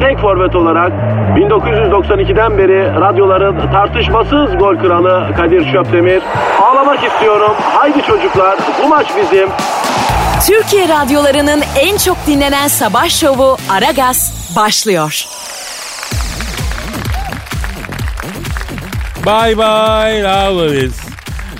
tek forvet olarak 1992'den beri radyoların tartışmasız gol kralı Kadir Şöpdemir. Ağlamak istiyorum. Haydi çocuklar bu maç bizim. Türkiye radyolarının en çok dinlenen sabah şovu Aragaz başlıyor. Bye bye loneliness.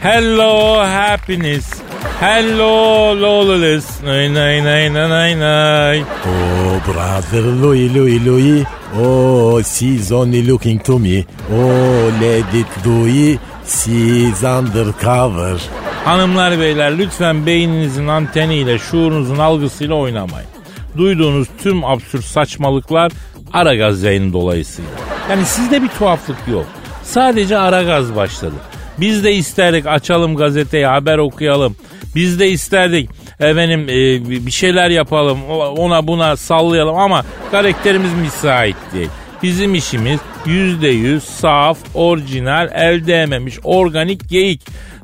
Hello happiness. Hello loneliness. Nay nay nay nay nay nay. Oh, brother Louis, Louis, Louis. Oh, she's only looking to me. Oh, let it Louis. She's undercover. Hanımlar beyler lütfen beyninizin anteniyle şuurunuzun algısıyla oynamayın. Duyduğunuz tüm absürt saçmalıklar ara gaz yayını dolayısıyla. Yani sizde bir tuhaflık yok. Sadece ara gaz başladı. Biz de isterdik açalım gazeteyi haber okuyalım. Biz de isterdik efendim e, bir şeyler yapalım ona buna sallayalım ama karakterimiz müsait değil. Bizim işimiz yüzde yüz saf, orijinal, el değmemiş, organik geyik.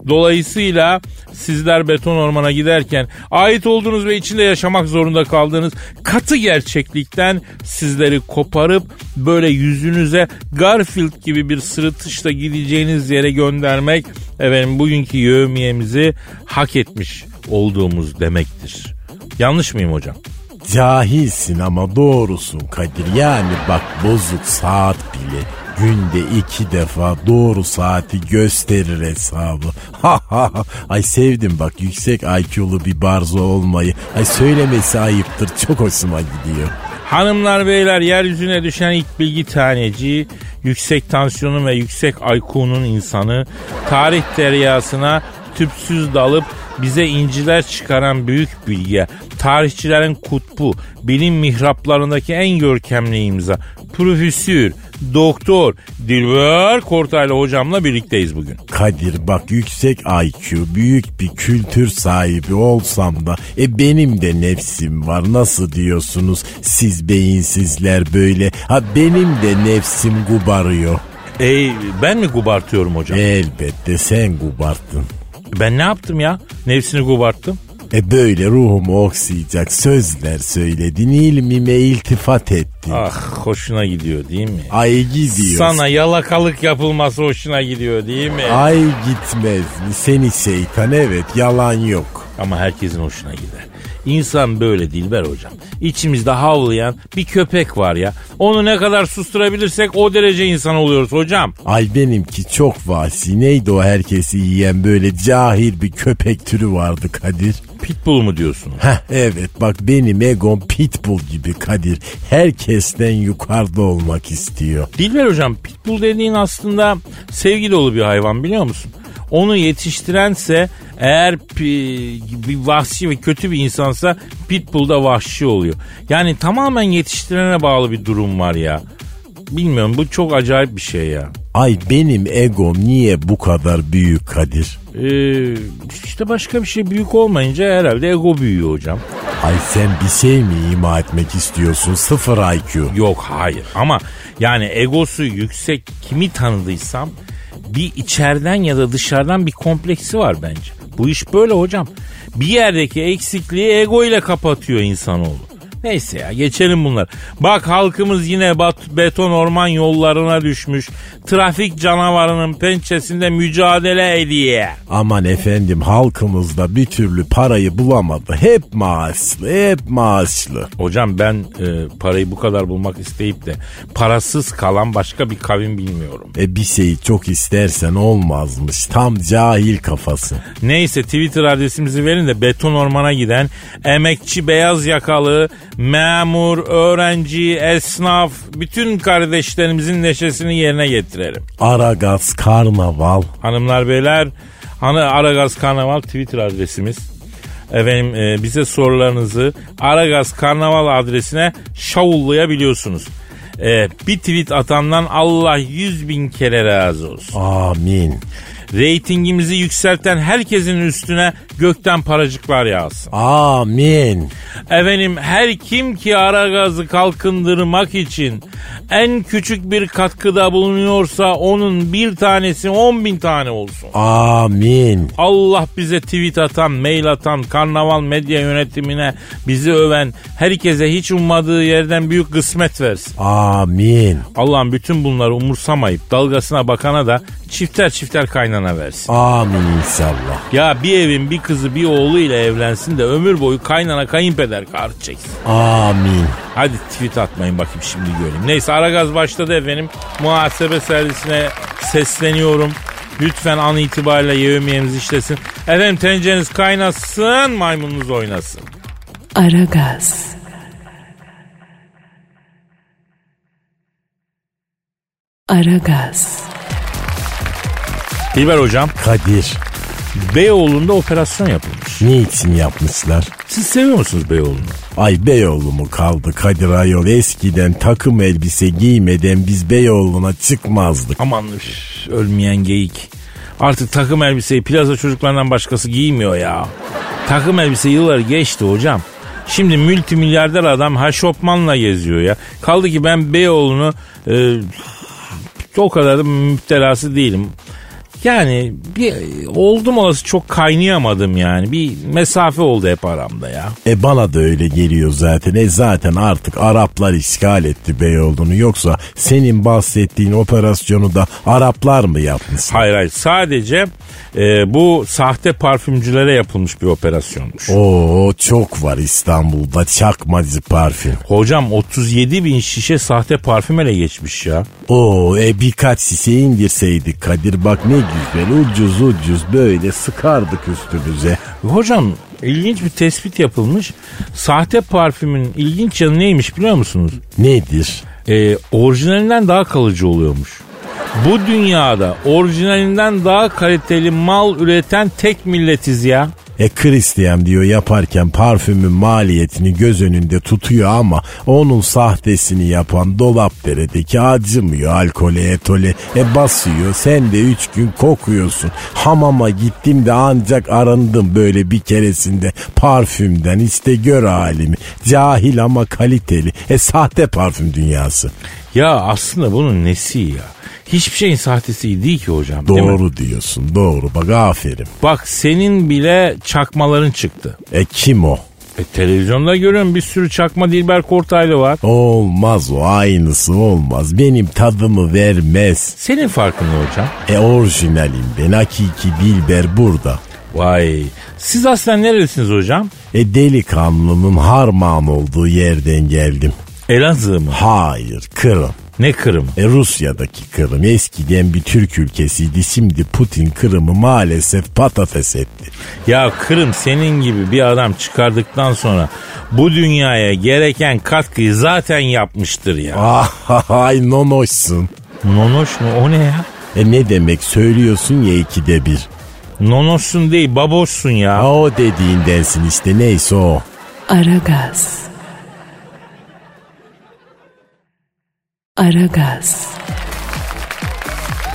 Dolayısıyla sizler beton ormana giderken ait olduğunuz ve içinde yaşamak zorunda kaldığınız katı gerçeklikten sizleri koparıp böyle yüzünüze Garfield gibi bir sırıtışla gideceğiniz yere göndermek efendim bugünkü yövmiyemizi hak etmiş olduğumuz demektir. Yanlış mıyım hocam? Cahilsin ama doğrusun Kadir. Yani bak bozuk saat bile günde iki defa doğru saati gösterir hesabı. Ay sevdim bak yüksek IQ'lu bir barzo olmayı. Ay söylemesi ayıptır çok hoşuma gidiyor. Hanımlar beyler yeryüzüne düşen ilk bilgi taneci, yüksek tansiyonun ve yüksek IQ'nun insanı, tarih deryasına tüpsüz dalıp bize inciler çıkaran büyük bilge, tarihçilerin kutbu, bilim mihraplarındaki en görkemli imza, profesör, doktor Dilber Kortaylı hocamla birlikteyiz bugün. Kadir bak yüksek IQ, büyük bir kültür sahibi olsam da e benim de nefsim var. Nasıl diyorsunuz siz beyinsizler böyle? Ha benim de nefsim gubarıyor. E ben mi gubartıyorum hocam? Elbette sen gubarttın. Ben ne yaptım ya? Nefsini gubarttım. E böyle ruhumu oksayacak sözler söyledin, ilmime iltifat ettin. Ah hoşuna gidiyor değil mi? Ay gidiyor. Sana yalakalık yapılması hoşuna gidiyor değil mi? Ay gitmez mi? Seni şeytan evet yalan yok. Ama herkesin hoşuna gider. İnsan böyle Dilber hocam. İçimizde havlayan bir köpek var ya. Onu ne kadar susturabilirsek o derece insan oluyoruz hocam. Ay benimki çok vasi. Neydi o herkesi yiyen böyle cahil bir köpek türü vardı Kadir? Pitbull mu diyorsun? Heh evet bak benim egom pitbull gibi Kadir. Herkesten yukarıda olmak istiyor. Dilber hocam pitbull dediğin aslında sevgi dolu bir hayvan biliyor musun? Onu yetiştirense eğer bir vahşi ve kötü bir insansa pitbull da vahşi oluyor. Yani tamamen yetiştirene bağlı bir durum var ya. Bilmiyorum bu çok acayip bir şey ya. Ay benim egom niye bu kadar büyük Kadir? Ee, işte başka bir şey büyük olmayınca herhalde ego büyüyor hocam. Ay sen bir şey mi ima etmek istiyorsun? Sıfır IQ. Yok hayır ama yani egosu yüksek kimi tanıdıysam bir içeriden ya da dışarıdan bir kompleksi var bence. Bu iş böyle hocam. Bir yerdeki eksikliği ego ile kapatıyor insanoğlu. Neyse ya geçelim bunlar. Bak halkımız yine bat, beton orman yollarına düşmüş. Trafik canavarının pençesinde mücadele ediyor. Aman efendim halkımız da bir türlü parayı bulamadı. Hep maaşlı, hep maaşlı. Hocam ben e, parayı bu kadar bulmak isteyip de parasız kalan başka bir kavim bilmiyorum. E bir şeyi çok istersen olmazmış. Tam cahil kafası. Neyse Twitter adresimizi verin de beton ormana giden emekçi beyaz yakalı memur, öğrenci, esnaf, bütün kardeşlerimizin neşesini yerine getirelim. Aragaz Karnaval. Hanımlar beyler, hani Aragaz Karnaval Twitter adresimiz. Efendim e, bize sorularınızı Aragaz Karnaval adresine şavullayabiliyorsunuz. E, bir tweet atandan Allah yüz bin kere razı olsun. Amin. Reytingimizi yükselten herkesin üstüne gökten paracıklar yağsın. Amin. Efendim her kim ki ara gazı kalkındırmak için en küçük bir katkıda bulunuyorsa onun bir tanesi on bin tane olsun. Amin. Allah bize tweet atan, mail atan, karnaval medya yönetimine bizi öven, herkese hiç ummadığı yerden büyük kısmet versin. Amin. Allah'ım bütün bunları umursamayıp dalgasına bakana da çifter çifter kaynana versin. Amin inşallah. Ya bir evin bir kızı bir oğlu ile evlensin de ömür boyu kaynana kayınpeder kartı çeksin. Amin. Hadi tweet atmayın bakayım şimdi göreyim. Neyse Aragaz başladı efendim. Muhasebe servisine sesleniyorum. Lütfen an itibariyle yevmiyemiz işlesin. Efendim tencereniz kaynasın, maymununuz oynasın. Aragaz. Aragaz. Dilber hocam, Kadir. Beyoğlu'nda operasyon yapılmış. Ne için yapmışlar? Siz seviyor musunuz Beyoğlu'nu? Ay Beyoğlu mu kaldı Kadir Ayol eskiden takım elbise giymeden biz Beyoğlu'na çıkmazdık. Aman üf, ölmeyen geyik. Artık takım elbiseyi plaza çocuklarından başkası giymiyor ya. Takım elbise yılları geçti hocam. Şimdi multimilyarder adam haşopmanla geziyor ya. Kaldı ki ben Beyoğlu'nu e, o kadar da müptelası değilim. Yani bir oldum olası çok kaynayamadım yani. Bir mesafe oldu hep aramda ya. E bana da öyle geliyor zaten. E zaten artık Araplar işgal etti Beyoğlu'nu. Yoksa senin bahsettiğin operasyonu da Araplar mı yapmış? Hayır hayır sadece e, bu sahte parfümcülere yapılmış bir operasyonmuş. Oo çok var İstanbul'da çakmacı parfüm. Hocam 37 bin şişe sahte parfüm ele geçmiş ya. Oo e birkaç şişe indirseydik Kadir bak ne güzel ucuz ucuz böyle sıkardık üstümüze. Hocam ilginç bir tespit yapılmış. Sahte parfümün ilginç yanı neymiş biliyor musunuz? Nedir? Ee, orijinalinden daha kalıcı oluyormuş. Bu dünyada orijinalinden daha kaliteli mal üreten tek milletiz ya. E Christian diyor yaparken parfümün maliyetini göz önünde tutuyor ama onun sahtesini yapan dolap deredeki acımıyor alkole etole. E basıyor sen de üç gün kokuyorsun. Hamama gittim de ancak arındım böyle bir keresinde. Parfümden işte gör halimi. Cahil ama kaliteli. E sahte parfüm dünyası Ya aslında bunun nesi ya? Hiçbir şeyin sahtesi değil ki hocam. değil mi? doğru diyorsun doğru bak aferin Bak senin bile çakmaların çıktı. e kim o E, televizyonda görüyorum bir sürü çakma Dilber Kortaylı var. Olmaz o aynısı olmaz benim tadımı vermez Senin farkın ne hocam? E orijinalim ben hakiki Dilber burada. Vay. Siz aslen nerelisiniz hocam? E delikanlının harman olduğu yerden geldim. Elazığ mı? Hayır Kırım. Ne Kırım? E Rusya'daki Kırım eskiden bir Türk ülkesiydi. Şimdi Putin Kırım'ı maalesef patates etti. Ya Kırım senin gibi bir adam çıkardıktan sonra bu dünyaya gereken katkıyı zaten yapmıştır ya. Ah ay nonoşsun. Nonoş mu? O ne ya? E ne demek söylüyorsun ya ikide bir. Nonoşsun değil baboşsun ya. Ha o dediğindensin işte neyse o. Aragaz. Aragaz.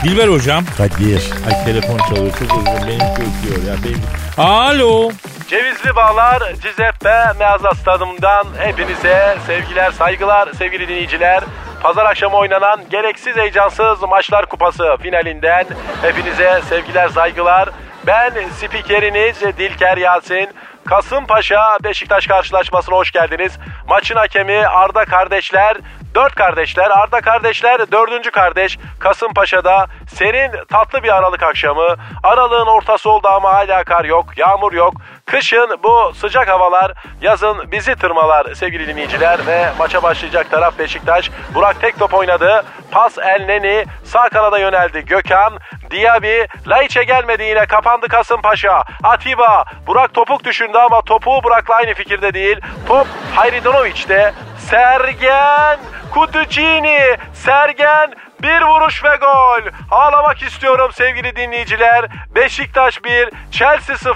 Dilber hocam. Kadir. Ay telefon çalıyor çok özür. Benimki ötüyor ya. Benim... Alo. Cevizli Bağlar Cizeppe Meazza Stadım'dan hepinize sevgiler saygılar sevgili dinleyiciler. Pazar akşamı oynanan gereksiz heyecansız maçlar kupası finalinden hepinize sevgiler saygılar. Ben spikeriniz Dilker Yasin. Kasımpaşa Beşiktaş karşılaşmasına hoş geldiniz. Maçın hakemi Arda kardeşler Dört kardeşler, Arda kardeşler dördüncü kardeş. Kasımpaşa'da serin tatlı bir Aralık akşamı. Aralığın ortası oldu ama hala kar yok, yağmur yok. Kışın bu sıcak havalar yazın bizi tırmalar sevgili dinleyiciler ve maça başlayacak taraf Beşiktaş. Burak tek top oynadı. Pas Elneni. Sağ kanada yöneldi Gökhan. Diaby. Laiç'e gelmedi yine. Kapandı Kasımpaşa. Atiba. Burak topuk düşündü ama topuğu Burak'la aynı fikirde değil. Top Hayridonovic'te. Sergen Kutucini. Sergen bir vuruş ve gol. Ağlamak istiyorum sevgili dinleyiciler. Beşiktaş 1, Chelsea 0.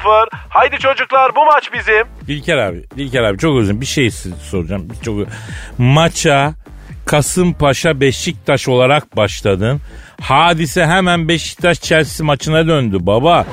Haydi çocuklar bu maç bizim. Dilker abi, Dilker abi çok özür Bir şey soracağım. Çok Maça Kasımpaşa Beşiktaş olarak başladın. Hadise hemen Beşiktaş Chelsea maçına döndü baba.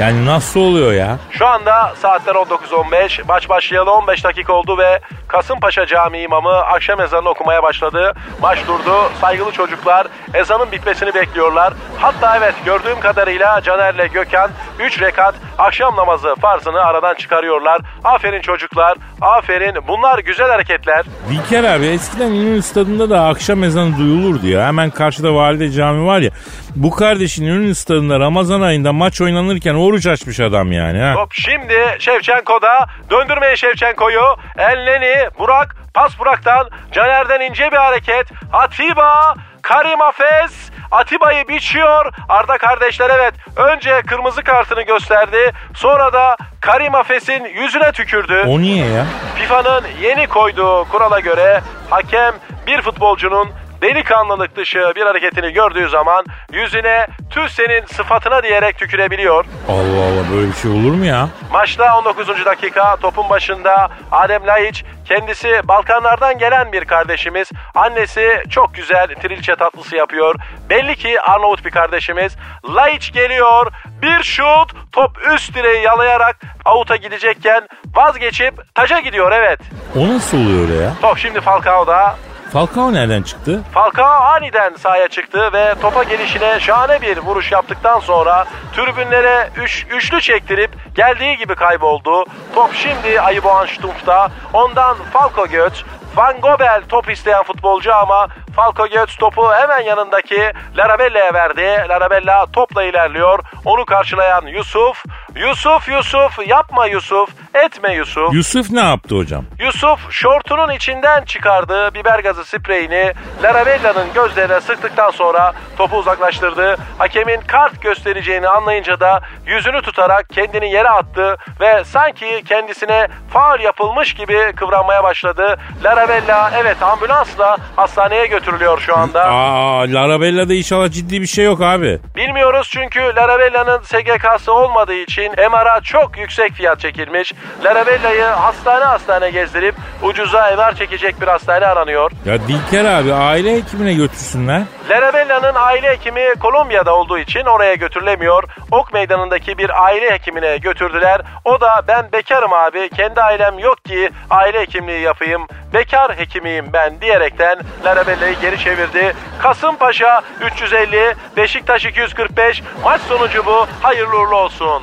Yani nasıl oluyor ya? Şu anda saatler 19.15. Maç başlayalı 15 dakika oldu ve Kasımpaşa Camii imamı akşam ezanını okumaya başladı. Maç durdu. Saygılı çocuklar ezanın bitmesini bekliyorlar. Hatta evet gördüğüm kadarıyla Caner'le Gökhan 3 rekat akşam namazı farzını aradan çıkarıyorlar. Aferin çocuklar. Aferin. Bunlar güzel hareketler. Dilker abi eskiden İnönü stadında da akşam ezanı duyulurdu ya. Hemen karşıda Valide Cami var ya. Bu kardeşin İnönü stadında Ramazan ayında maç oynanırken oruç açmış adam yani. Ha. Hop şimdi Şevçenko'da döndürmeyin Şevçenko'yu. Elneni Burak pas Burak'tan Caner'den ince bir hareket. Atiba Karim Afez Atiba'yı biçiyor. Arda kardeşler evet önce kırmızı kartını gösterdi. Sonra da Karim Afez'in yüzüne tükürdü. O niye ya? FIFA'nın yeni koyduğu kurala göre hakem bir futbolcunun delikanlılık dışı bir hareketini gördüğü zaman yüzüne tüh senin sıfatına diyerek tükürebiliyor. Allah Allah böyle bir şey olur mu ya? Maçta 19. dakika topun başında Adem Laiç kendisi Balkanlardan gelen bir kardeşimiz. Annesi çok güzel trilçe tatlısı yapıyor. Belli ki Arnavut bir kardeşimiz. Laiç geliyor. Bir şut top üst direği yalayarak avuta gidecekken vazgeçip taca gidiyor evet. O nasıl oluyor ya? Top şimdi Falcao'da. Falcao nereden çıktı? Falcao aniden sahaya çıktı ve topa gelişine şahane bir vuruş yaptıktan sonra tribünlere üç, üçlü çektirip geldiği gibi kayboldu. Top şimdi Ayıboğan Stumpf'ta. Ondan Falco Götz. Van Gobel top isteyen futbolcu ama Falco Götz topu hemen yanındaki Larabella'ya verdi. Larabella topla ilerliyor. Onu karşılayan Yusuf. Yusuf Yusuf yapma Yusuf etme Yusuf. Yusuf ne yaptı hocam? Yusuf şortunun içinden çıkardığı biber gazı spreyini Larabella'nın gözlerine sıktıktan sonra topu uzaklaştırdı. Hakemin kart göstereceğini anlayınca da yüzünü tutarak kendini yere attı ve sanki kendisine faal yapılmış gibi kıvranmaya başladı. Larabella evet ambulansla hastaneye götürülüyor şu anda. Aa Larabella'da inşallah ciddi bir şey yok abi. Bilmiyoruz çünkü Larabella'nın SGK'sı olmadığı için MR'a çok yüksek fiyat çekilmiş. Larabella'yı hastane hastane gezdirip ucuza MR çekecek bir hastane aranıyor. Ya Dilker abi aile hekimine götürsünler. Larabella'nın aile hekimi Kolombiya'da olduğu için oraya götürülemiyor. Ok meydanındaki bir aile hekimine götürdüler. O da ben bekarım abi kendi ailem yok ki aile hekimliği yapayım. Bekar hekimiyim ben diyerekten Larabella'yı geri çevirdi. Kasımpaşa 350, Beşiktaş 245. Maç sonucu bu. Hayırlı uğurlu olsun.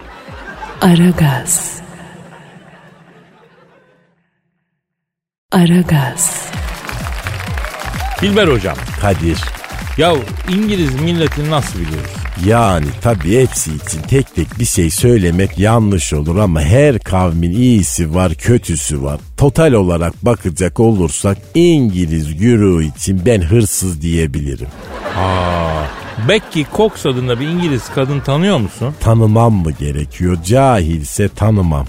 Aragaz. Aragaz. Dilber hocam. Kadir. Ya İngiliz milletini nasıl biliyoruz? Yani tabii hepsi için tek tek bir şey söylemek yanlış olur ama her kavmin iyisi var kötüsü var. Total olarak bakacak olursak İngiliz güruğu için ben hırsız diyebilirim. Aa, Becky Cox adında bir İngiliz kadın tanıyor musun? Tanımam mı gerekiyor? Cahilse tanımam.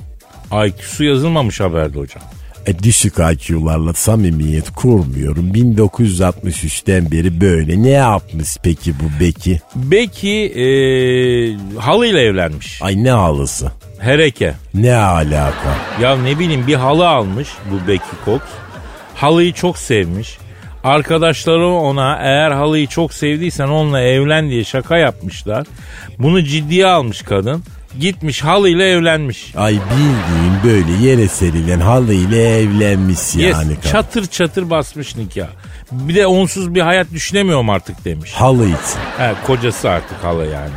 IQ'su yazılmamış haberde hocam. E, düşük IQ'larla samimiyet kurmuyorum. 1963'ten beri böyle. Ne yapmış peki bu Beki? Becky ee, halıyla evlenmiş. Ay ne halısı? Hereke. Ne alaka? Ya ne bileyim bir halı almış bu Becky Cox. Halıyı çok sevmiş. Arkadaşları ona eğer halıyı çok sevdiysen onunla evlen diye şaka yapmışlar. Bunu ciddiye almış kadın. Gitmiş halıyla evlenmiş. Ay bildiğin böyle yere serilen halıyla evlenmiş Yes, yani. kadın. çatır çatır basmış nikah. Bir de onsuz bir hayat düşünemiyorum artık demiş. Halı için. He, kocası artık halı yani.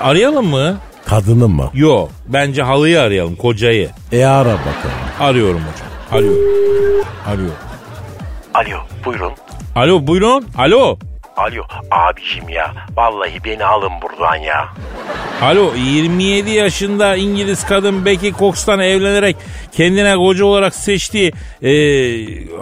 Arayalım mı? Kadını mı? Yo bence halıyı arayalım kocayı. E ara bakalım. Arıyorum hocam. Arıyorum. Arıyorum. Alo buyurun. Alo buyurun. Alo. Alo abişim ya vallahi beni alın buradan ya. Alo 27 yaşında İngiliz kadın Becky Cox'tan evlenerek kendine koca olarak seçtiği e,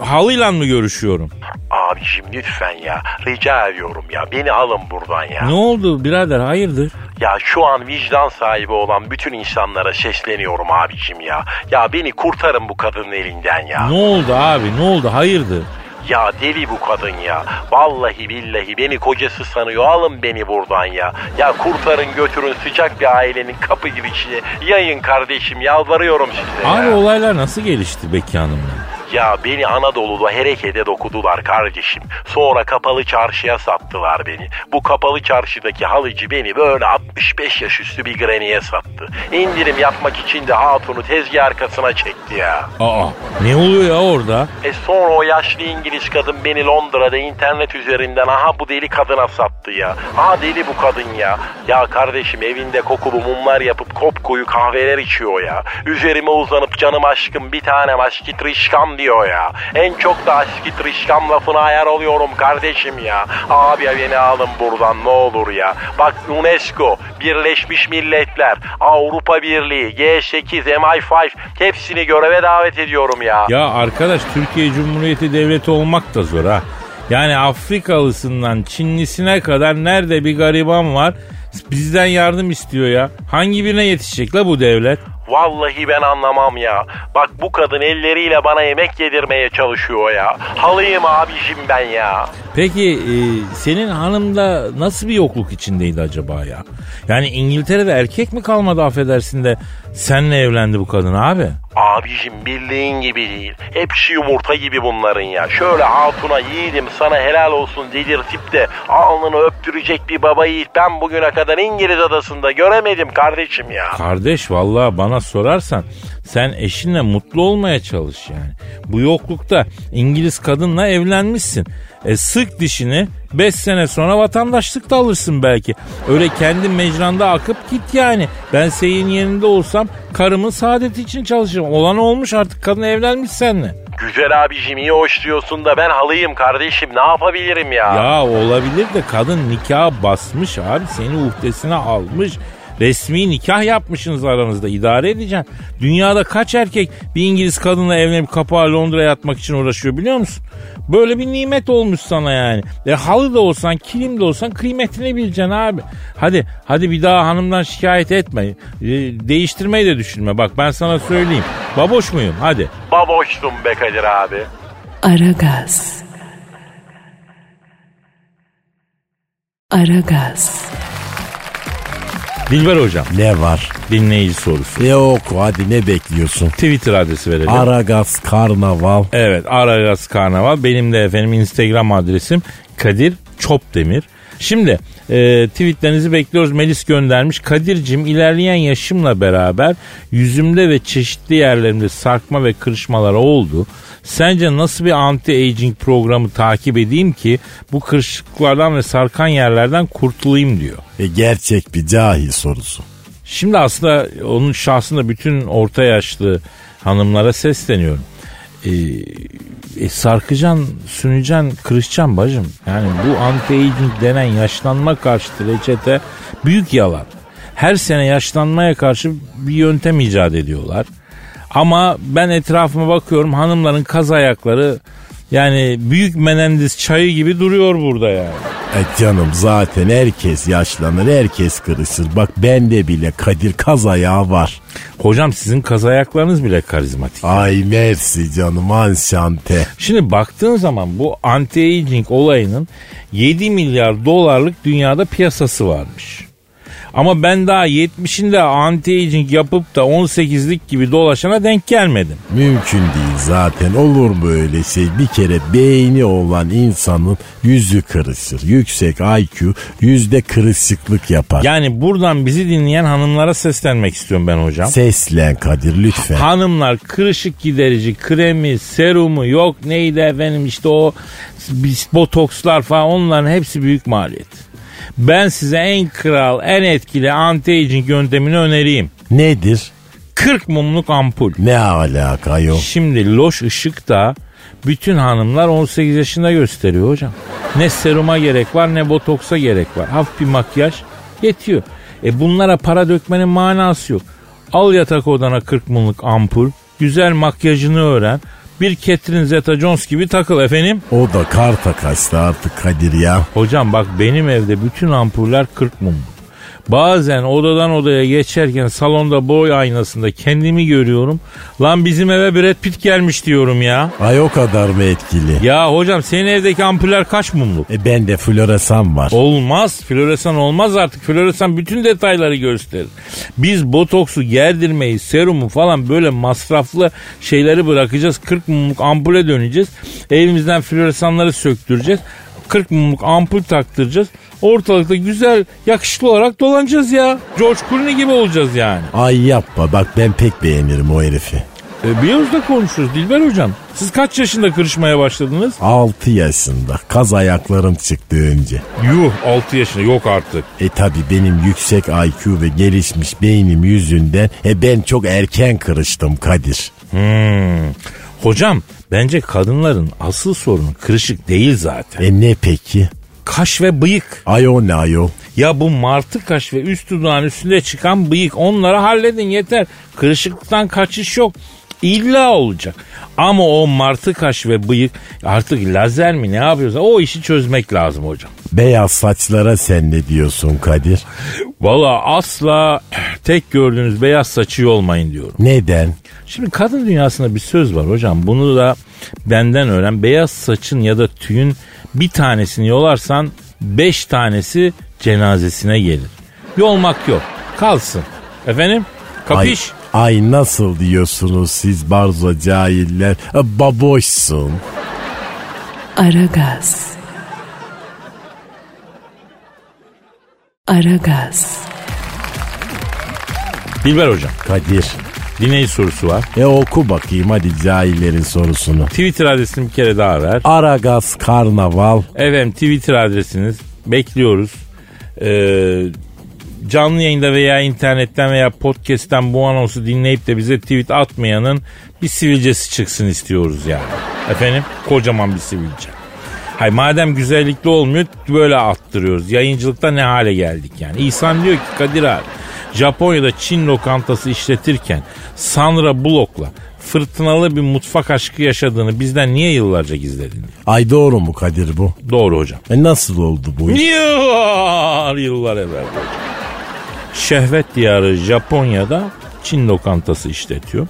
halıyla mı görüşüyorum? Abicim lütfen ya. Rica ediyorum ya. Beni alın buradan ya. Ne oldu birader hayırdır? Ya şu an vicdan sahibi olan bütün insanlara sesleniyorum abicim ya. Ya beni kurtarın bu kadının elinden ya. Ne oldu abi ne oldu hayırdır? Ya deli bu kadın ya. Vallahi billahi beni kocası sanıyor. Alın beni buradan ya. Ya kurtarın götürün sıcak bir ailenin kapı girişine. Yayın kardeşim yalvarıyorum size Abi olaylar nasıl gelişti Beki Hanım'la? Ya beni Anadolu'da herekede dokudular kardeşim. Sonra kapalı çarşıya sattılar beni. Bu kapalı çarşıdaki halıcı beni böyle 65 yaş üstü bir greniye sattı. İndirim yapmak için de hatunu tezgah arkasına çekti ya. Aa ne oluyor ya orada? E sonra o yaşlı İngiliz kadın beni Londra'da internet üzerinden aha bu deli kadına sattı ya. Aha deli bu kadın ya. Ya kardeşim evinde kokulu mumlar yapıp kop koyu kahveler içiyor ya. Üzerime uzanıp canım aşkım bir tane aşkı trişkam diyor ya. En çok da aşkı trişkam lafına ayar oluyorum kardeşim ya. Abi beni alın buradan ne olur ya. Bak UNESCO, Birleşmiş Milletler, Avrupa Birliği, G8, MI5 hepsini göreve davet ediyorum ya. Ya arkadaş Türkiye Cumhuriyeti Devleti olmak da zor ha. Yani Afrikalısından Çinlisine kadar nerede bir gariban var bizden yardım istiyor ya. Hangi birine yetişecek la bu devlet? Vallahi ben anlamam ya. Bak bu kadın elleriyle bana yemek yedirmeye çalışıyor ya. Halıyım abicim ben ya. Peki e, senin hanım da nasıl bir yokluk içindeydi acaba ya? Yani İngiltere'de erkek mi kalmadı affedersin de senle evlendi bu kadın abi? Abicim bildiğin gibi değil. Hepsi yumurta gibi bunların ya. Şöyle hatuna yiğidim sana helal olsun dedirtip de alnını öptürecek bir baba yiğit ben bugüne kadar İngiliz adasında göremedim kardeşim ya. Kardeş vallahi bana sorarsan sen eşinle mutlu olmaya çalış yani. Bu yoklukta İngiliz kadınla evlenmişsin. E sık dişini 5 sene sonra vatandaşlık da alırsın belki. Öyle kendi mecranda akıp git yani. Ben senin yerinde olsam karımın saadeti için çalışırım. Olan olmuş artık kadın evlenmiş seninle. Güzel abicim iyi hoş diyorsun da ben halıyım kardeşim ne yapabilirim ya? Ya olabilir de kadın nikah basmış abi seni uhdesine almış. Resmi nikah yapmışsınız aranızda idare edeceksin. Dünyada kaç erkek bir İngiliz kadınla evlenip kapağı Londra'ya atmak için uğraşıyor biliyor musun? Böyle bir nimet olmuş sana yani. E, halı da olsan kilim de olsan kıymetini bileceksin abi. Hadi hadi bir daha hanımdan şikayet etme. E, değiştirmeyi de düşünme. Bak ben sana söyleyeyim. Baboş muyum? Hadi. Baboştum be Kadir abi. Aragaz. Aragaz. Dilber hocam Ne var? dinleyici sorusu. E oku hadi ne bekliyorsun? Twitter adresi verelim. Aragaz Karnaval. Evet Aragaz Karnaval. Benim de efendim Instagram adresim Kadir Çopdemir. Şimdi e, tweetlerinizi bekliyoruz. Melis göndermiş. Kadir'cim ilerleyen yaşımla beraber yüzümde ve çeşitli yerlerimde sarkma ve kırışmalar oldu. Sence nasıl bir anti-aging programı takip edeyim ki bu kırışıklardan ve sarkan yerlerden kurtulayım diyor. E gerçek bir cahil sorusu. Şimdi aslında onun şahsında bütün orta yaşlı hanımlara sesleniyorum. Ee, e, sarkıcan, sünücan, kırışcan bacım. Yani bu anti-aging denen yaşlanma karşıtı reçete büyük yalan. Her sene yaşlanmaya karşı bir yöntem icat ediyorlar. Ama ben etrafıma bakıyorum hanımların kaz ayakları yani büyük menendiz çayı gibi duruyor burada yani. E canım zaten herkes yaşlanır, herkes kırışır. Bak bende bile Kadir kaz ayağı var. Hocam sizin kaz ayaklarınız bile karizmatik. Ay mersi canım anşante. Şimdi baktığın zaman bu anti-aging olayının 7 milyar dolarlık dünyada piyasası varmış. Ama ben daha 70'inde anti-aging yapıp da 18'lik gibi dolaşana denk gelmedim. Mümkün değil zaten olur mu öyle şey? Bir kere beyni olan insanın yüzü kırışır. Yüksek IQ yüzde kırışıklık yapar. Yani buradan bizi dinleyen hanımlara seslenmek istiyorum ben hocam. Seslen Kadir lütfen. Hanımlar kırışık giderici kremi, serumu yok neydi efendim işte o botokslar falan onların hepsi büyük maliyet. Ben size en kral, en etkili anti-aging yöntemini önereyim. Nedir? 40 mumluk ampul. Ne alaka yok? Şimdi loş ışıkta bütün hanımlar 18 yaşında gösteriyor hocam. Ne seruma gerek var ne botoksa gerek var. Hafif bir makyaj yetiyor. E bunlara para dökmenin manası yok. Al yatak odana 40 mumluk ampul. Güzel makyajını öğren. Bir Catherine Zeta-Jones gibi takıl efendim. O da karta kaçtı artık Kadir ya. Hocam bak benim evde bütün ampuller 40 mum. Bazen odadan odaya geçerken salonda boy aynasında kendimi görüyorum. Lan bizim eve Brad Pitt gelmiş diyorum ya. Ay o kadar mı etkili? Ya hocam senin evdeki ampuller kaç mumluk? E bende floresan var. Olmaz. Floresan olmaz artık. Floresan bütün detayları gösterir. Biz botoksu, gerdirmeyi, serumu falan böyle masraflı şeyleri bırakacağız. 40 mumluk ampule döneceğiz. Evimizden floresanları söktüreceğiz. 40 mumluk ampul taktıracağız. Ortalıkta güzel, yakışıklı olarak dolanacağız ya. George Clooney gibi olacağız yani. Ay yapma bak ben pek beğenirim o herifi. E, biliyoruz da konuşuruz Dilber hocam. Siz kaç yaşında kırışmaya başladınız? 6 yaşında kaz ayaklarım çıktı önce. Yuh 6 yaşında yok artık. E tabi benim yüksek IQ ve gelişmiş beynim yüzünden e ben çok erken kırıştım Kadir. Hmm. Hocam bence kadınların asıl sorunu kırışık değil zaten. E ne peki? Kaş ve bıyık. Ay o ne ayol? Ya bu martı kaş ve üst dudağın üstünde çıkan bıyık onları halledin yeter. Kırışıklıktan kaçış yok. İlla olacak. Ama o martı kaş ve bıyık artık lazer mi ne yapıyorsa o işi çözmek lazım hocam. Beyaz saçlara sen ne diyorsun Kadir? Valla asla tek gördüğünüz beyaz saçı olmayın diyorum. Neden? Şimdi kadın dünyasında bir söz var hocam. Bunu da benden öğren. Beyaz saçın ya da tüyün bir tanesini yolarsan beş tanesi cenazesine gelir. Yolmak yok. Kalsın. Efendim? Kapış? Ay, ay nasıl diyorsunuz siz barzo cahiller? E, Baboşsun. Aragaz. Aragaz. Dilber hocam. Kadir. Dinleyici sorusu var. E oku bakayım hadi cahillerin sorusunu. Twitter adresini bir kere daha ver. Aragaz Karnaval. Efendim Twitter adresiniz. Bekliyoruz. Ee, canlı yayında veya internetten veya podcast'ten bu anonsu dinleyip de bize tweet atmayanın bir sivilcesi çıksın istiyoruz yani. Efendim kocaman bir sivilce. Hay madem güzellikli olmuyor böyle attırıyoruz. Yayıncılıkta ne hale geldik yani. İhsan diyor ki Kadir abi Japonya'da Çin lokantası işletirken Sandra Bullock'la fırtınalı bir mutfak aşkı yaşadığını bizden niye yıllarca gizledin? Ay doğru mu Kadir bu? Doğru hocam. E nasıl oldu bu iş? Yıllar yıllar evvel hocam. Şehvet diyarı Japonya'da Çin lokantası işletiyor.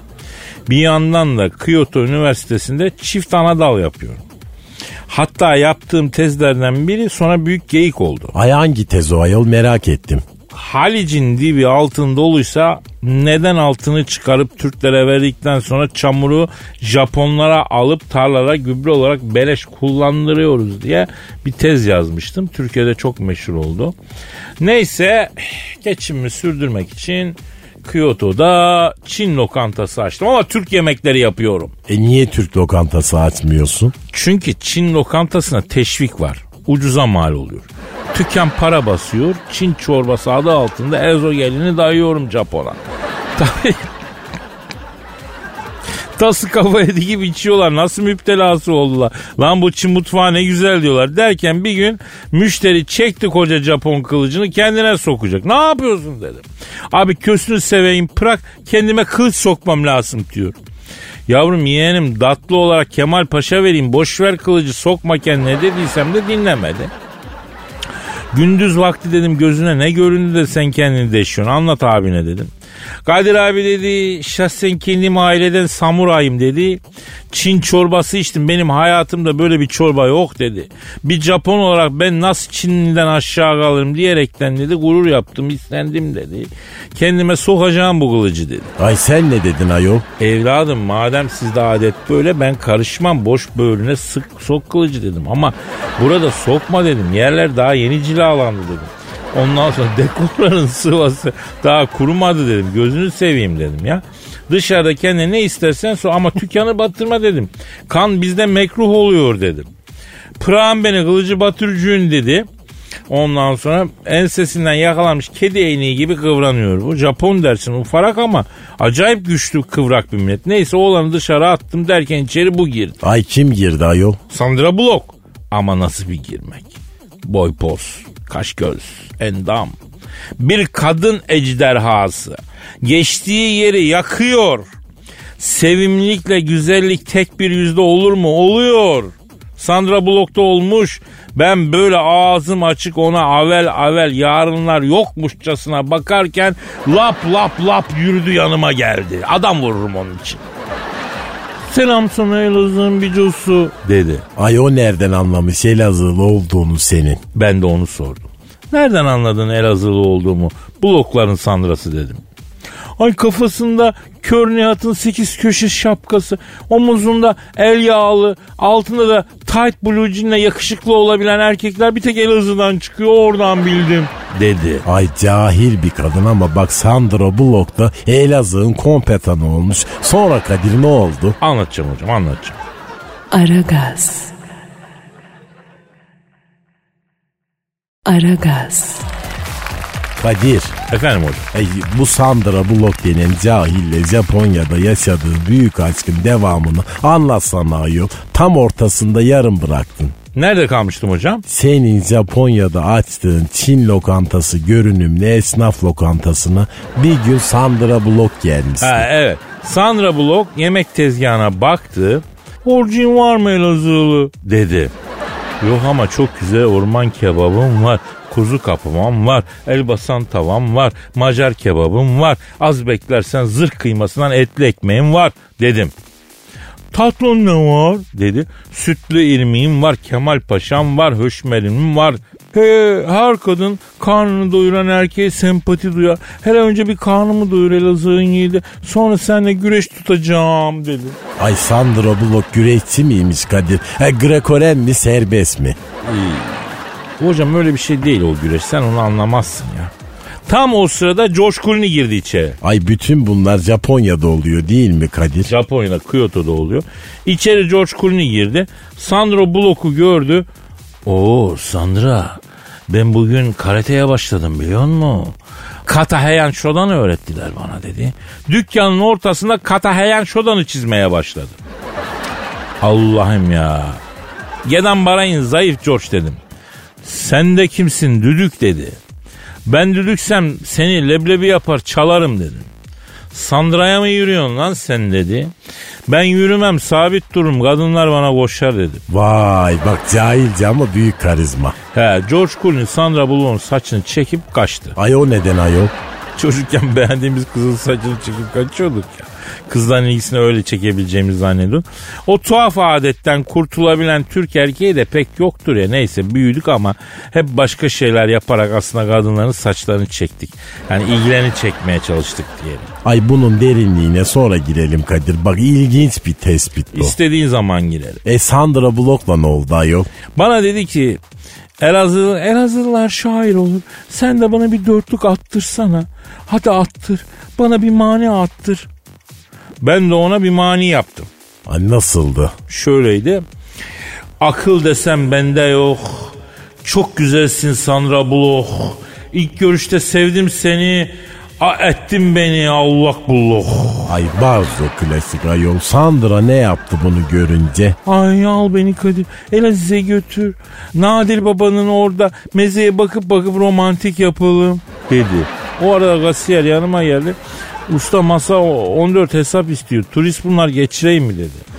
Bir yandan da Kyoto Üniversitesi'nde çift ana dal yapıyorum. Hatta yaptığım tezlerden biri sonra büyük geyik oldu. Ay hangi tez o ayol merak ettim. Halic'in dibi altın doluysa neden altını çıkarıp Türklere verdikten sonra çamuru Japonlara alıp tarlalara gübre olarak beleş kullandırıyoruz diye bir tez yazmıştım. Türkiye'de çok meşhur oldu. Neyse geçimimi sürdürmek için Kyoto'da Çin lokantası açtım ama Türk yemekleri yapıyorum. E niye Türk lokantası açmıyorsun? Çünkü Çin lokantasına teşvik var. Ucuza mal oluyor. Tüken para basıyor. Çin çorbası adı altında ezogelini dayıyorum Japon'a. Tabii. Tası kafa yedi gibi içiyorlar. Nasıl müptelası oldular. Lan bu Çin mutfağı ne güzel diyorlar. Derken bir gün müşteri çekti koca Japon kılıcını kendine sokacak. Ne yapıyorsun dedim. Abi kösünü seveyim bırak kendime kılıç sokmam lazım diyor. Yavrum yeğenim datlı olarak Kemal Paşa vereyim boş ver kılıcı sokma kendine dediysem de dinlemedi. Gündüz vakti dedim gözüne ne göründü de sen kendini deşiyorsun anlat abine dedim. Kadir abi dedi şahsen kendim aileden samurayım dedi. Çin çorbası içtim benim hayatımda böyle bir çorba yok dedi. Bir Japon olarak ben nasıl Çin'den aşağı kalırım diyerekten dedi gurur yaptım istendim dedi. Kendime sokacağım bu kılıcı dedi. Ay sen ne dedin ayol? Evladım madem sizde adet böyle ben karışmam boş böğrüne sık sok kılıcı dedim. Ama burada sokma dedim yerler daha yeni cilalandı dedim. Ondan sonra dekorların sıvası daha kurumadı dedim. Gözünü seveyim dedim ya. Dışarıda kendine ne istersen sor ama tükkanı batırma dedim. Kan bizde mekruh oluyor dedim. Pırağın beni kılıcı batırıcın dedi. Ondan sonra ensesinden yakalanmış kedi eğneği gibi kıvranıyor bu. Japon dersin ufarak ama acayip güçlü kıvrak bir millet. Neyse oğlanı dışarı attım derken içeri bu girdi. Ay kim girdi ayol? Sandra Bullock. Ama nasıl bir girmek? Boy poz, kaş göz, endam. Bir kadın ejderhası. Geçtiği yeri yakıyor. Sevimlilikle güzellik tek bir yüzde olur mu? Oluyor. Sandra Bullock'ta olmuş. Ben böyle ağzım açık ona avel avel yarınlar yokmuşçasına bakarken lap lap lap yürüdü yanıma geldi. Adam vururum onun için. Selam sana Elazığ'ın bicosu dedi. Ay o nereden anlamış Elazığlı olduğunu senin? Ben de onu sordum. Nereden anladın Elazığlı olduğumu? Blokların sandrası dedim. Ay kafasında kör Nihat'ın sekiz köşe şapkası, omuzunda el yağlı, altında da tight blue jeanle yakışıklı olabilen erkekler bir tek Elazığ'dan çıkıyor oradan bildim dedi. Ay cahil bir kadın ama bak Sandra Bullock da Elazığ'ın kompetanı olmuş. Sonra Kadir ne oldu? Anlatacağım hocam anlatacağım. Aragaz. Aragaz. Kadir. Efendim hocam. Ay, bu Sandra Bullock denen cahille Japonya'da yaşadığı büyük aşkın devamını anlatsana ayol. Tam ortasında yarım bıraktın. Nerede kalmıştım hocam? Senin Japonya'da açtığın Çin lokantası görünümlü esnaf lokantasına bir gün Sandra Bullock gelmiş. Ha, evet. Sandra Bullock yemek tezgahına baktı. Orcin var mı Elazığlı dedi. Yok ama çok güzel orman kebabım var. Kuzu kapımam var. Elbasan tavam var. Macar kebabım var. Az beklersen zırh kıymasından etli ekmeğim var dedim. Tatlın ne var dedi. Sütlü irmiğim var. Kemal Paşam var. Höşmerim var. He, her kadın karnını doyuran erkeğe sempati duyar. Hele önce bir karnımı doyur Elazığ'ın yiğidi. Sonra seninle güreş tutacağım dedi. Ay Sandra Bullock güreşçi miymiş Kadir? E, Grekoren mi serbest mi? Hocam öyle bir şey değil o güreş. Sen onu anlamazsın ya. Tam o sırada George Clooney girdi içeri. Ay bütün bunlar Japonya'da oluyor değil mi Kadir? Japonya'da Kyoto'da oluyor. İçeri George Clooney girdi. Sandra Bullock'u gördü. Oo Sandra ben bugün karateye başladım biliyor musun? Kata Heyan öğrettiler bana dedi. Dükkanın ortasında Kata Heyan Shodan'ı çizmeye başladı. Allah'ım ya. Gedan Baray'ın zayıf George dedim. Sen de kimsin düdük dedi. Ben düdüksem seni leblebi yapar çalarım dedim. Sandra'ya mı yürüyorsun lan sen dedi. Ben yürümem sabit dururum kadınlar bana koşar dedi. Vay bak cahilce ama büyük karizma. He George Clooney Sandra Bullock'un saçını çekip kaçtı. Ay o neden ayol? Çocukken beğendiğimiz kızın saçını çekip kaçıyorduk ya. Kızların ilgisini öyle çekebileceğimizi zannediyorduk. O tuhaf adetten kurtulabilen Türk erkeği de pek yoktur ya. Neyse büyüdük ama hep başka şeyler yaparak aslında kadınların saçlarını çektik. Yani ilgilerini çekmeye çalıştık diyelim. Ay bunun derinliğine sonra girelim Kadir. Bak ilginç bir tespit bu. İstediğin zaman girelim. E Sandra Bullock'la ne oldu ayol? Bana dedi ki Elazığ, Elazığlılar şair olur. Sen de bana bir dörtlük attırsana. Hadi attır. Bana bir mani attır. Ben de ona bir mani yaptım. Ay nasıldı? Şöyleydi. Akıl desem bende yok. Çok güzelsin Sandra Bullock. İlk görüşte sevdim seni. A ettin beni Allah Bullock. Ay Barzo klasik ayol. Sandra ne yaptı bunu görünce? Ay al beni Kadir. Elaziz'e götür. Nadir babanın orada mezeye bakıp bakıp romantik yapalım dedi. O arada kasiyer yanıma geldi. Usta masa 14 hesap istiyor. Turist bunlar geçireyim mi dedi.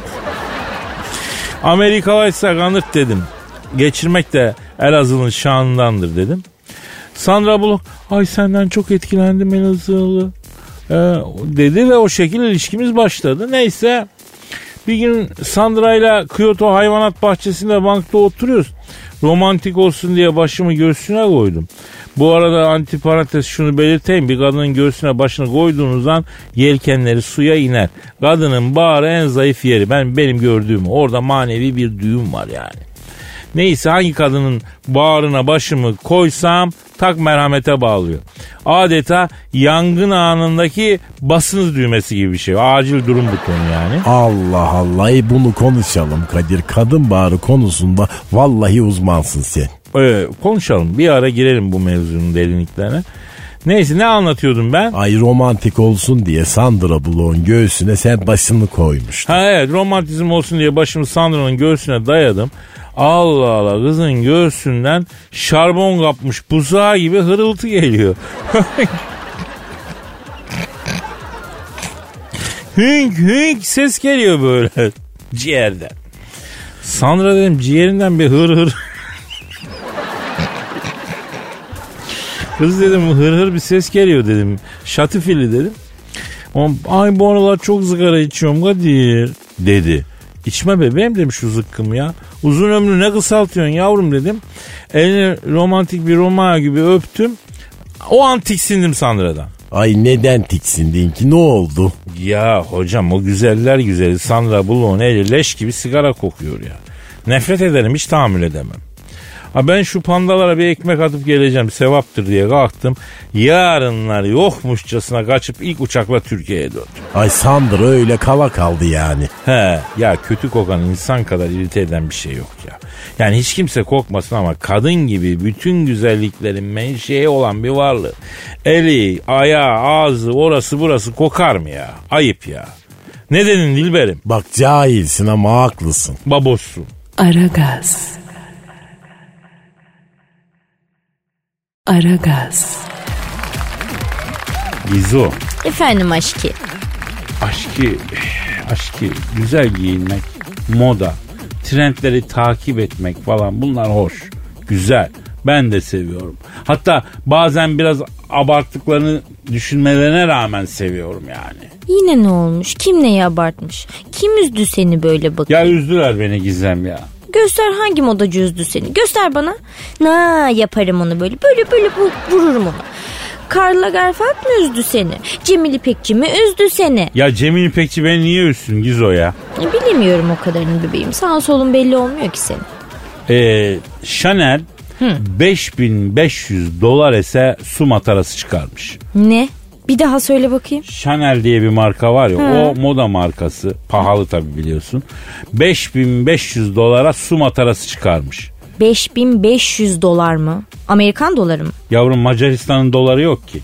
Amerikalıysa kanırt dedim. Geçirmek de Elazığ'ın şanındandır dedim. Sandra Bullock ay senden çok etkilendim Elazığlı ee, dedi ve o şekilde ilişkimiz başladı. Neyse bir gün Sandra ile Kyoto hayvanat bahçesinde bankta oturuyoruz. Romantik olsun diye başımı göğsüne koydum. Bu arada antiparantez şunu belirteyim. Bir kadının göğsüne başını koyduğunuz an yelkenleri suya iner. Kadının bağrı en zayıf yeri. Ben benim gördüğüm orada manevi bir düğüm var yani. Neyse hangi kadının bağrına başımı koysam tak merhamete bağlıyor. Adeta yangın anındaki basınız düğmesi gibi bir şey. Acil durum butonu yani. Allah Allah e bunu konuşalım Kadir. Kadın bağrı konusunda vallahi uzmansın sen. Ee, konuşalım bir ara girelim bu mevzunun derinliklerine. Neyse ne anlatıyordum ben? Ay romantik olsun diye Sandra Bullock'un göğsüne sen başını koymuştun. Ha evet romantizm olsun diye başımı Sandra'nın göğsüne dayadım. Allah Allah kızın göğsünden şarbon kapmış buzağı gibi hırıltı geliyor. hünk hünk ses geliyor böyle ciğerden. Sandra dedim ciğerinden bir hır hır. Kız dedim hır hır bir ses geliyor dedim. Şatifili dedim. O, Ay bu aralar çok sigara içiyorum Kadir dedi. İçme bebeğim demiş şu zıkkım ya. Uzun ömrü ne kısaltıyorsun yavrum dedim. Elini romantik bir Roma gibi öptüm. O an tiksindim Sandra'dan. Ay neden tiksindin ki ne oldu? Ya hocam o güzeller güzeli Sandra Bullock'un eli leş gibi sigara kokuyor ya. Nefret ederim hiç tahammül edemem. Ha ben şu pandalara bir ekmek atıp geleceğim sevaptır diye kalktım. Yarınlar yokmuşçasına kaçıp ilk uçakla Türkiye'ye döndüm. Ay Sandra öyle kala kaldı yani. He ya kötü kokan insan kadar irite eden bir şey yok ya. Yani hiç kimse kokmasın ama kadın gibi bütün güzelliklerin menşei olan bir varlığı. Eli, ayağı, ağzı, orası burası kokar mı ya? Ayıp ya. Ne dedin Dilberim? Bak cahilsin ama haklısın. Babossun. Aragaz. Aragaz. Gizo. Efendim aşkı. Aşkı, aşkı güzel giyinmek, moda, trendleri takip etmek falan bunlar hoş. Güzel. Ben de seviyorum. Hatta bazen biraz abarttıklarını düşünmelerine rağmen seviyorum yani. Yine ne olmuş? Kim neyi abartmış? Kim üzdü seni böyle bakın? Ya üzdüler beni Gizem ya. Göster hangi modacı üzdü seni? Göster bana. Na yaparım onu böyle. Böyle böyle vururum onu. Karl Lagerfeld mi üzdü seni? Cemil İpekçi mi üzdü seni? Ya Cemil İpekçi beni niye üssün Gizo ya? E, Bilemiyorum o kadarını bebeğim. Sağ solun belli olmuyor ki senin. Ee, Chanel 5500 dolar ise su matarası çıkarmış. Ne? Bir daha söyle bakayım. Chanel diye bir marka var ya o moda markası pahalı tabi biliyorsun. 5500 dolara su matarası çıkarmış. 5500 dolar mı? Amerikan doları mı? Yavrum Macaristan'ın doları yok ki.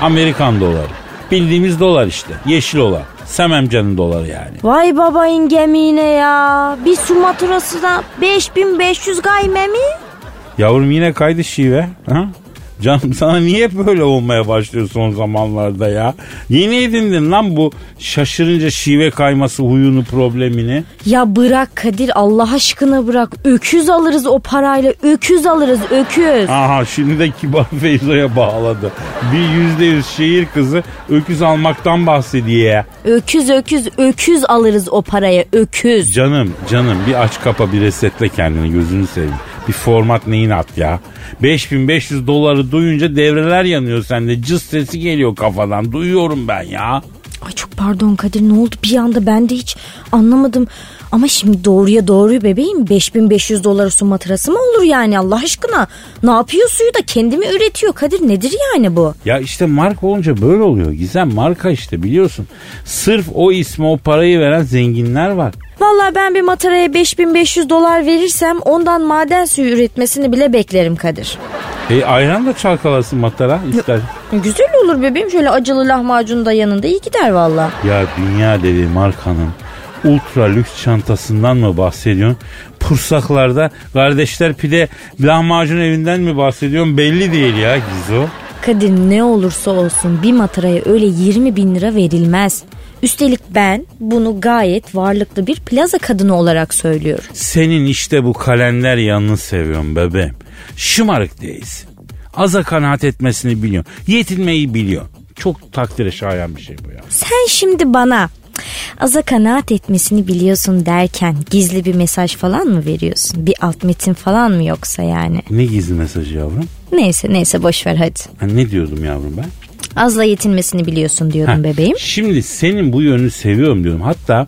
Amerikan doları. Bildiğimiz dolar işte. Yeşil olan. Sememcan'ın doları yani. Vay babayın gemiğine ya. Bir su maturasına 5500 gayme mi? Yavrum yine kaydı şive. Ha? Canım sana niye böyle olmaya başlıyor son zamanlarda ya? Yeni edindin lan bu şaşırınca şive kayması huyunu problemini. Ya bırak Kadir Allah aşkına bırak. Öküz alırız o parayla. Öküz alırız öküz. Aha şimdi de Kibar Feyzo'ya bağladı. Bir yüzde yüz şehir kızı öküz almaktan bahsediyor. Öküz öküz öküz alırız o paraya öküz. Canım canım bir aç kapa bir resetle kendini gözünü seveyim. Bir format neyin at ya. 5500 doları duyunca devreler yanıyor sende. Cız sesi geliyor kafadan. Duyuyorum ben ya. Ay çok pardon Kadir ne oldu bir anda ben de hiç anlamadım. Ama şimdi doğruya doğruyu bebeğim 5500 dolar su matarası mı olur yani Allah aşkına? Ne yapıyor suyu da kendimi üretiyor Kadir nedir yani bu? Ya işte marka olunca böyle oluyor. Gizem marka işte biliyorsun. Sırf o ismi o parayı veren zenginler var. Vallahi ben bir mataraya 5500 dolar verirsem ondan maden suyu üretmesini bile beklerim Kadir. E ayran da çalkalasın matara ister. Güzel olur bebeğim şöyle acılı lahmacun da yanında iyi gider valla. Ya dünya devi markanın ultra lüks çantasından mı bahsediyorsun? Pursaklarda kardeşler pide lahmacun evinden mi bahsediyorsun? Belli değil ya Gizo. Kadir ne olursa olsun bir mataraya öyle 20 bin lira verilmez. Üstelik ben bunu gayet varlıklı bir plaza kadını olarak söylüyorum. Senin işte bu kalender yanını seviyorum bebeğim. Şımarık değilsin. Aza kanaat etmesini biliyorsun. Yetinmeyi biliyorsun. Çok takdire şayan bir şey bu ya. Sen şimdi bana aza kanaat etmesini biliyorsun derken gizli bir mesaj falan mı veriyorsun? Bir alt metin falan mı yoksa yani? Ne gizli mesajı yavrum? Neyse neyse boş ver hadi. Ha, ne diyordum yavrum ben? Azla yetinmesini biliyorsun diyordum Ha, bebeğim. Şimdi senin bu yönünü seviyorum diyorum. Hatta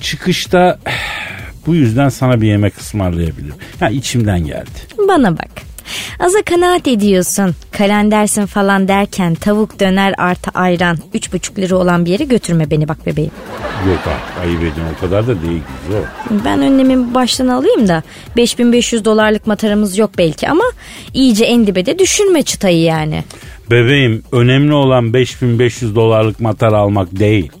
çıkışta bu yüzden sana bir yemek ısmarlayabilirim. Ya içimden geldi. Bana bak. Aza kanaat ediyorsun. Kalendersin falan derken tavuk döner artı ayran 3,5 lira olan bir yere götürme beni bak bebeğim. Yok artık ayıp ediyorsun o kadar da değil güzel. Ben önlemimi baştan alayım da 5500 dolarlık mataramız yok belki ama iyice en dibe de düşürme çıtayı yani. Bebeğim önemli olan 5500 dolarlık matar almak değil.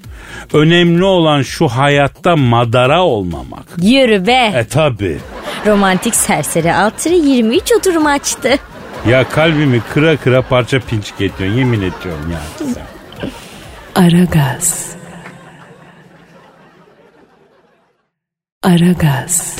Önemli olan şu hayatta madara olmamak. Yürü be. E tabi. Romantik serseri Altır'ı 23 oturum açtı. Ya kalbimi kıra kıra parça pinçik ediyorsun yemin ediyorum ya. yani. Aragaz. Aragaz.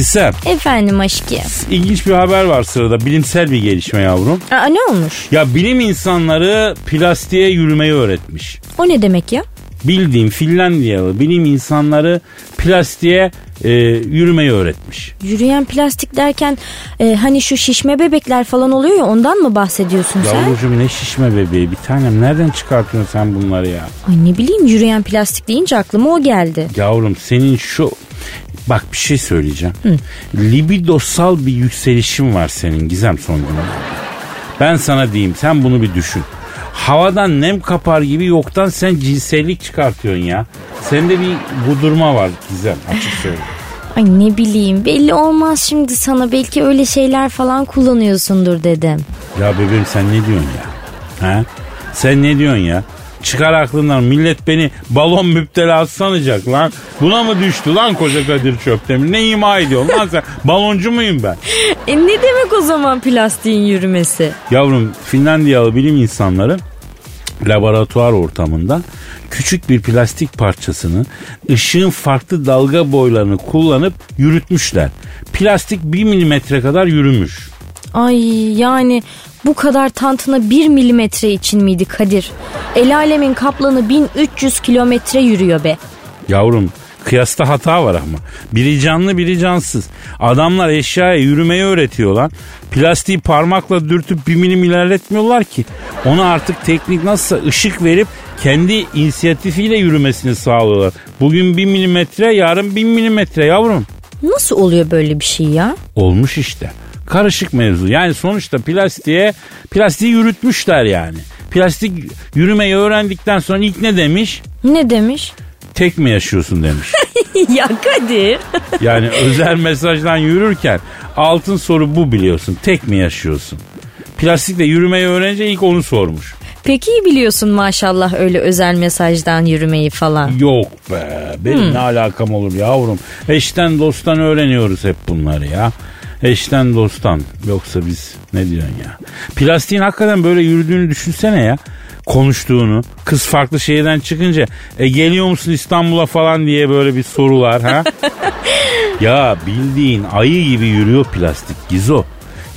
Kisem Efendim aşkım. ilginç bir haber var sırada bilimsel bir gelişme yavrum. Aa, ne olmuş? Ya bilim insanları plastiğe yürümeyi öğretmiş. O ne demek ya? Bildiğim Finlandiyalı bilim insanları plastiğe e, yürümeyi öğretmiş. Yürüyen plastik derken e, hani şu şişme bebekler falan oluyor ya ondan mı bahsediyorsun sen? Yavrucuğum ne şişme bebeği bir tanem nereden çıkartıyorsun sen bunları ya? Ay ne bileyim yürüyen plastik deyince aklıma o geldi. Yavrum senin şu bak bir şey söyleyeceğim. Libidosal bir yükselişin var senin Gizem son günlerde. Ben sana diyeyim sen bunu bir düşün. Havadan nem kapar gibi yoktan sen cinsellik çıkartıyorsun ya. Sende bir gudurma var Gizem açık söyleyeyim. Ay ne bileyim belli olmaz şimdi sana belki öyle şeyler falan kullanıyorsundur dedim. Ya bebeğim sen ne diyorsun ya? Ha? Sen ne diyorsun ya? Çıkar aklından millet beni balon müptelası sanacak lan. Buna mı düştü lan koca Kadir Çöptemir? Ne ima ediyorsun lan sen? Baloncu muyum ben? E ne demek o zaman plastiğin yürümesi? Yavrum Finlandiyalı bilim insanları laboratuvar ortamında küçük bir plastik parçasını ışığın farklı dalga boylarını kullanıp yürütmüşler. Plastik 1 milimetre kadar yürümüş. Ay yani bu kadar tantına 1 milimetre için miydi Kadir? El alemin kaplanı 1300 kilometre yürüyor be. Yavrum kıyasta hata var ama. Biri canlı biri cansız. Adamlar eşyaya yürümeyi öğretiyor lan. Plastiği parmakla dürtüp bir milim ilerletmiyorlar ki. Ona artık teknik nasılsa ışık verip kendi inisiyatifiyle yürümesini sağlıyorlar. Bugün bir milimetre yarın bin milimetre yavrum. Nasıl oluyor böyle bir şey ya? Olmuş işte. Karışık mevzu. Yani sonuçta plastiğe plastiği yürütmüşler yani. Plastik yürümeyi öğrendikten sonra ilk ne demiş? Ne demiş? Tek mi yaşıyorsun demiş. ya Kadir. Yani özel mesajdan yürürken altın soru bu biliyorsun. Tek mi yaşıyorsun? Plastikle yürümeyi öğrenince ilk onu sormuş. Peki iyi biliyorsun maşallah öyle özel mesajdan yürümeyi falan. Yok be. Benim ne alakam olur yavrum. Eşten dosttan öğreniyoruz hep bunları ya. Eşten dosttan. Yoksa biz ne diyorsun ya? Plastiğin hakikaten böyle yürüdüğünü düşünsene ya. Konuştuğunu. Kız farklı şehirden çıkınca e geliyor musun İstanbul'a falan diye böyle bir sorular ha. ya bildiğin ayı gibi yürüyor plastik Gizo.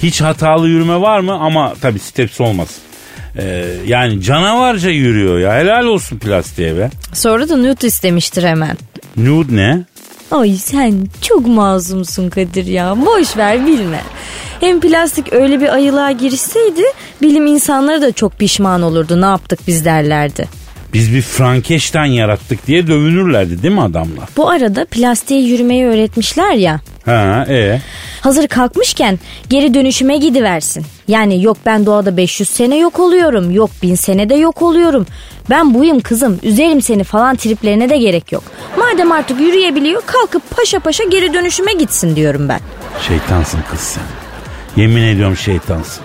Hiç hatalı yürüme var mı? Ama tabii steps olmasın. Ee, yani canavarca yürüyor ya. Helal olsun plastiğe be. Sonra da nude istemiştir hemen. Nude ne? Ay sen çok mazumsun Kadir ya. Boş ver bilme. Hem plastik öyle bir ayılığa girişseydi bilim insanları da çok pişman olurdu. Ne yaptık biz derlerdi. Biz bir Frankenstein yarattık diye dövünürlerdi değil mi adamlar? Bu arada plastiğe yürümeyi öğretmişler ya. Ha e Hazır kalkmışken geri dönüşüme gidiversin. Yani yok ben doğada 500 sene yok oluyorum. Yok 1000 senede yok oluyorum. Ben buyum kızım üzerim seni falan triplerine de gerek yok. Madem artık yürüyebiliyor kalkıp paşa paşa geri dönüşüme gitsin diyorum ben. şeytansın kız sen. Yemin ediyorum şeytansın.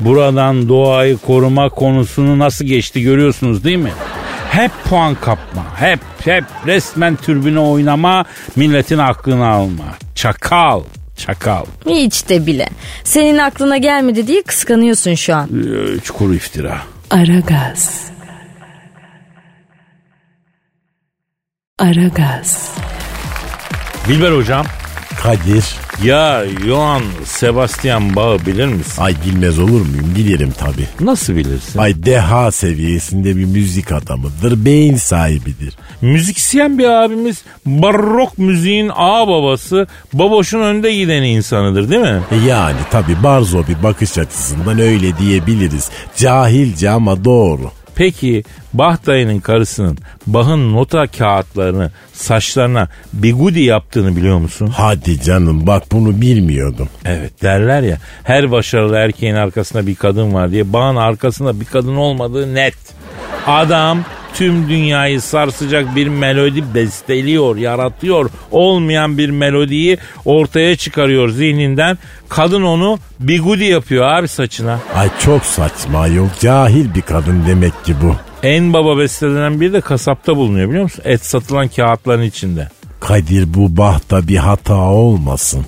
Buradan doğayı koruma konusunu nasıl geçti görüyorsunuz değil mi? Hep puan kapma. Hep hep resmen türbüne oynama. Milletin aklını alma. Çakal. Çakal. Hiç de bile. Senin aklına gelmedi diye kıskanıyorsun şu an. Ee, Çukur iftira. Aragaz. Aragaz. Dilber hocam. Kadir. Ya Johann Sebastian Bach'ı bilir misin? Ay bilmez olur muyum? Bilirim tabi. Nasıl bilirsin? Ay deha seviyesinde bir müzik adamıdır. Beyin sahibidir. Müzisyen bir abimiz barok müziğin ağ babası baboşun önde giden insanıdır değil mi? E yani tabi barzo bir bakış açısından öyle diyebiliriz. Cahilce ama doğru. Peki Bach dayının karısının Bach'ın nota kağıtlarını saçlarına bigudi yaptığını biliyor musun? Hadi canım bak bunu bilmiyordum. Evet derler ya her başarılı erkeğin arkasında bir kadın var diye Bach'ın arkasında bir kadın olmadığı net. Adam tüm dünyayı sarsacak bir melodi besteliyor, yaratıyor. Olmayan bir melodiyi ortaya çıkarıyor zihninden. Kadın onu bigudi yapıyor abi saçına. Ay çok saçma yok cahil bir kadın demek ki bu. En baba bestelenen biri de kasapta bulunuyor biliyor musun? Et satılan kağıtların içinde. Kadir bu bahta bir hata olmasın.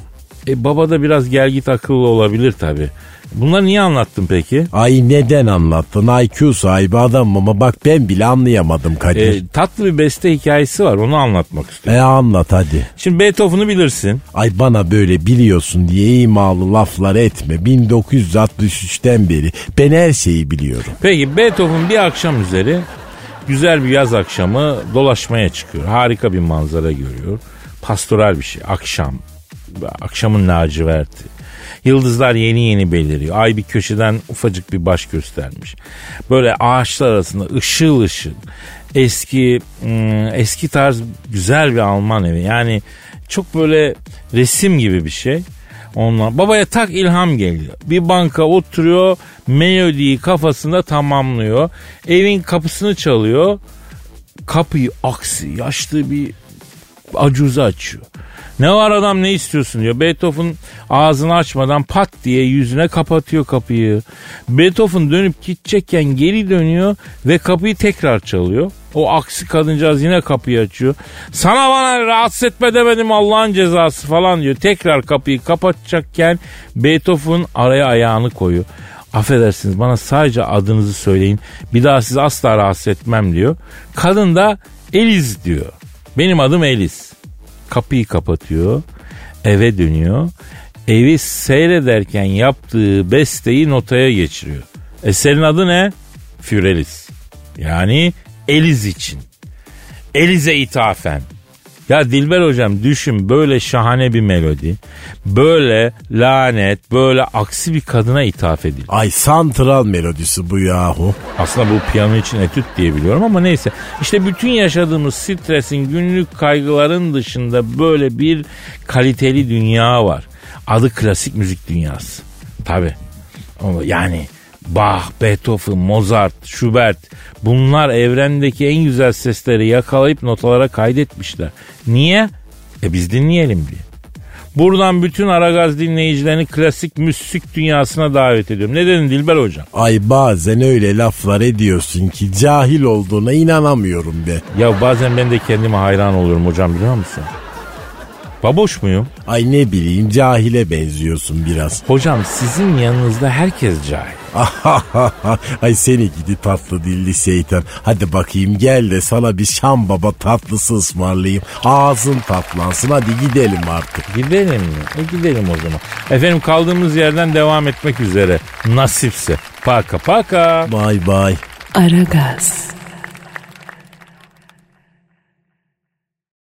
E baba da biraz gelgit akıllı olabilir tabi. Bunları niye anlattın peki? Ay neden anlattın? IQ sahibi adam ama bak ben bile anlayamadım Kadir. E, tatlı bir beste hikayesi var onu anlatmak istiyorum. E anlat hadi. Şimdi Beethoven'ı bilirsin. Ay bana böyle biliyorsun diye imalı laflar etme. 1963'ten beri ben her şeyi biliyorum. Peki Beethoven bir akşam üzeri güzel bir yaz akşamı dolaşmaya çıkıyor. Harika bir manzara görüyor. Pastoral bir şey. Akşam. Akşamın laciverti. Yıldızlar yeni yeni beliriyor. Ay bir köşeden ufacık bir baş göstermiş. Böyle ağaçlar arasında ışıl ışıl. Eski hmm, eski tarz güzel bir Alman evi. Yani çok böyle resim gibi bir şey. Ondan babaya tak ilham geliyor. Bir banka oturuyor, melodiyi kafasında tamamlıyor. Evin kapısını çalıyor. Kapıyı aksi yaşlı bir acuza açıyor. Ne var adam ne istiyorsun diyor. Beethoven ağzını açmadan pat diye yüzüne kapatıyor kapıyı. Beethoven dönüp gidecekken geri dönüyor ve kapıyı tekrar çalıyor. O aksi kadıncağız yine kapıyı açıyor. Sana bana rahatsız etme demedim Allah'ın cezası falan diyor. Tekrar kapıyı kapatacakken Beethoven araya ayağını koyuyor. Affedersiniz bana sadece adınızı söyleyin. Bir daha sizi asla rahatsız etmem diyor. Kadın da Eliz diyor. Benim adım Eliz. Kapıyı kapatıyor. Eve dönüyor. Evi seyrederken yaptığı besteyi notaya geçiriyor. Eserin adı ne? Fürelis. Yani Eliz için. Elize ithafen. Ya Dilber hocam düşün böyle şahane bir melodi. Böyle lanet, böyle aksi bir kadına ithaf edilir. Ay santral melodisi bu yahu. Aslında bu piyano için etüt diye biliyorum ama neyse. İşte bütün yaşadığımız stresin, günlük kaygıların dışında böyle bir kaliteli dünya var. Adı klasik müzik dünyası. Tabi. Yani Bach, Beethoven, Mozart, Schubert bunlar evrendeki en güzel sesleri yakalayıp notalara kaydetmişler. Niye? E biz dinleyelim diye. Buradan bütün Aragaz dinleyicilerini klasik müzik dünyasına davet ediyorum. Ne dedin Dilber hocam? Ay bazen öyle laflar ediyorsun ki cahil olduğuna inanamıyorum be. Ya bazen ben de kendime hayran oluyorum hocam biliyor musun? Baboş muyum? Ay ne bileyim cahile benziyorsun biraz. Hocam sizin yanınızda herkes cahil. Ay seni gidi tatlı dilli şeytan. Hadi bakayım gel de sana bir Şam baba tatlısı ısmarlayayım. Ağzın tatlansın hadi gidelim artık. Gidelim mi? E gidelim o zaman. Efendim kaldığımız yerden devam etmek üzere. Nasipse. Paka paka. Bay bay. Aragaz.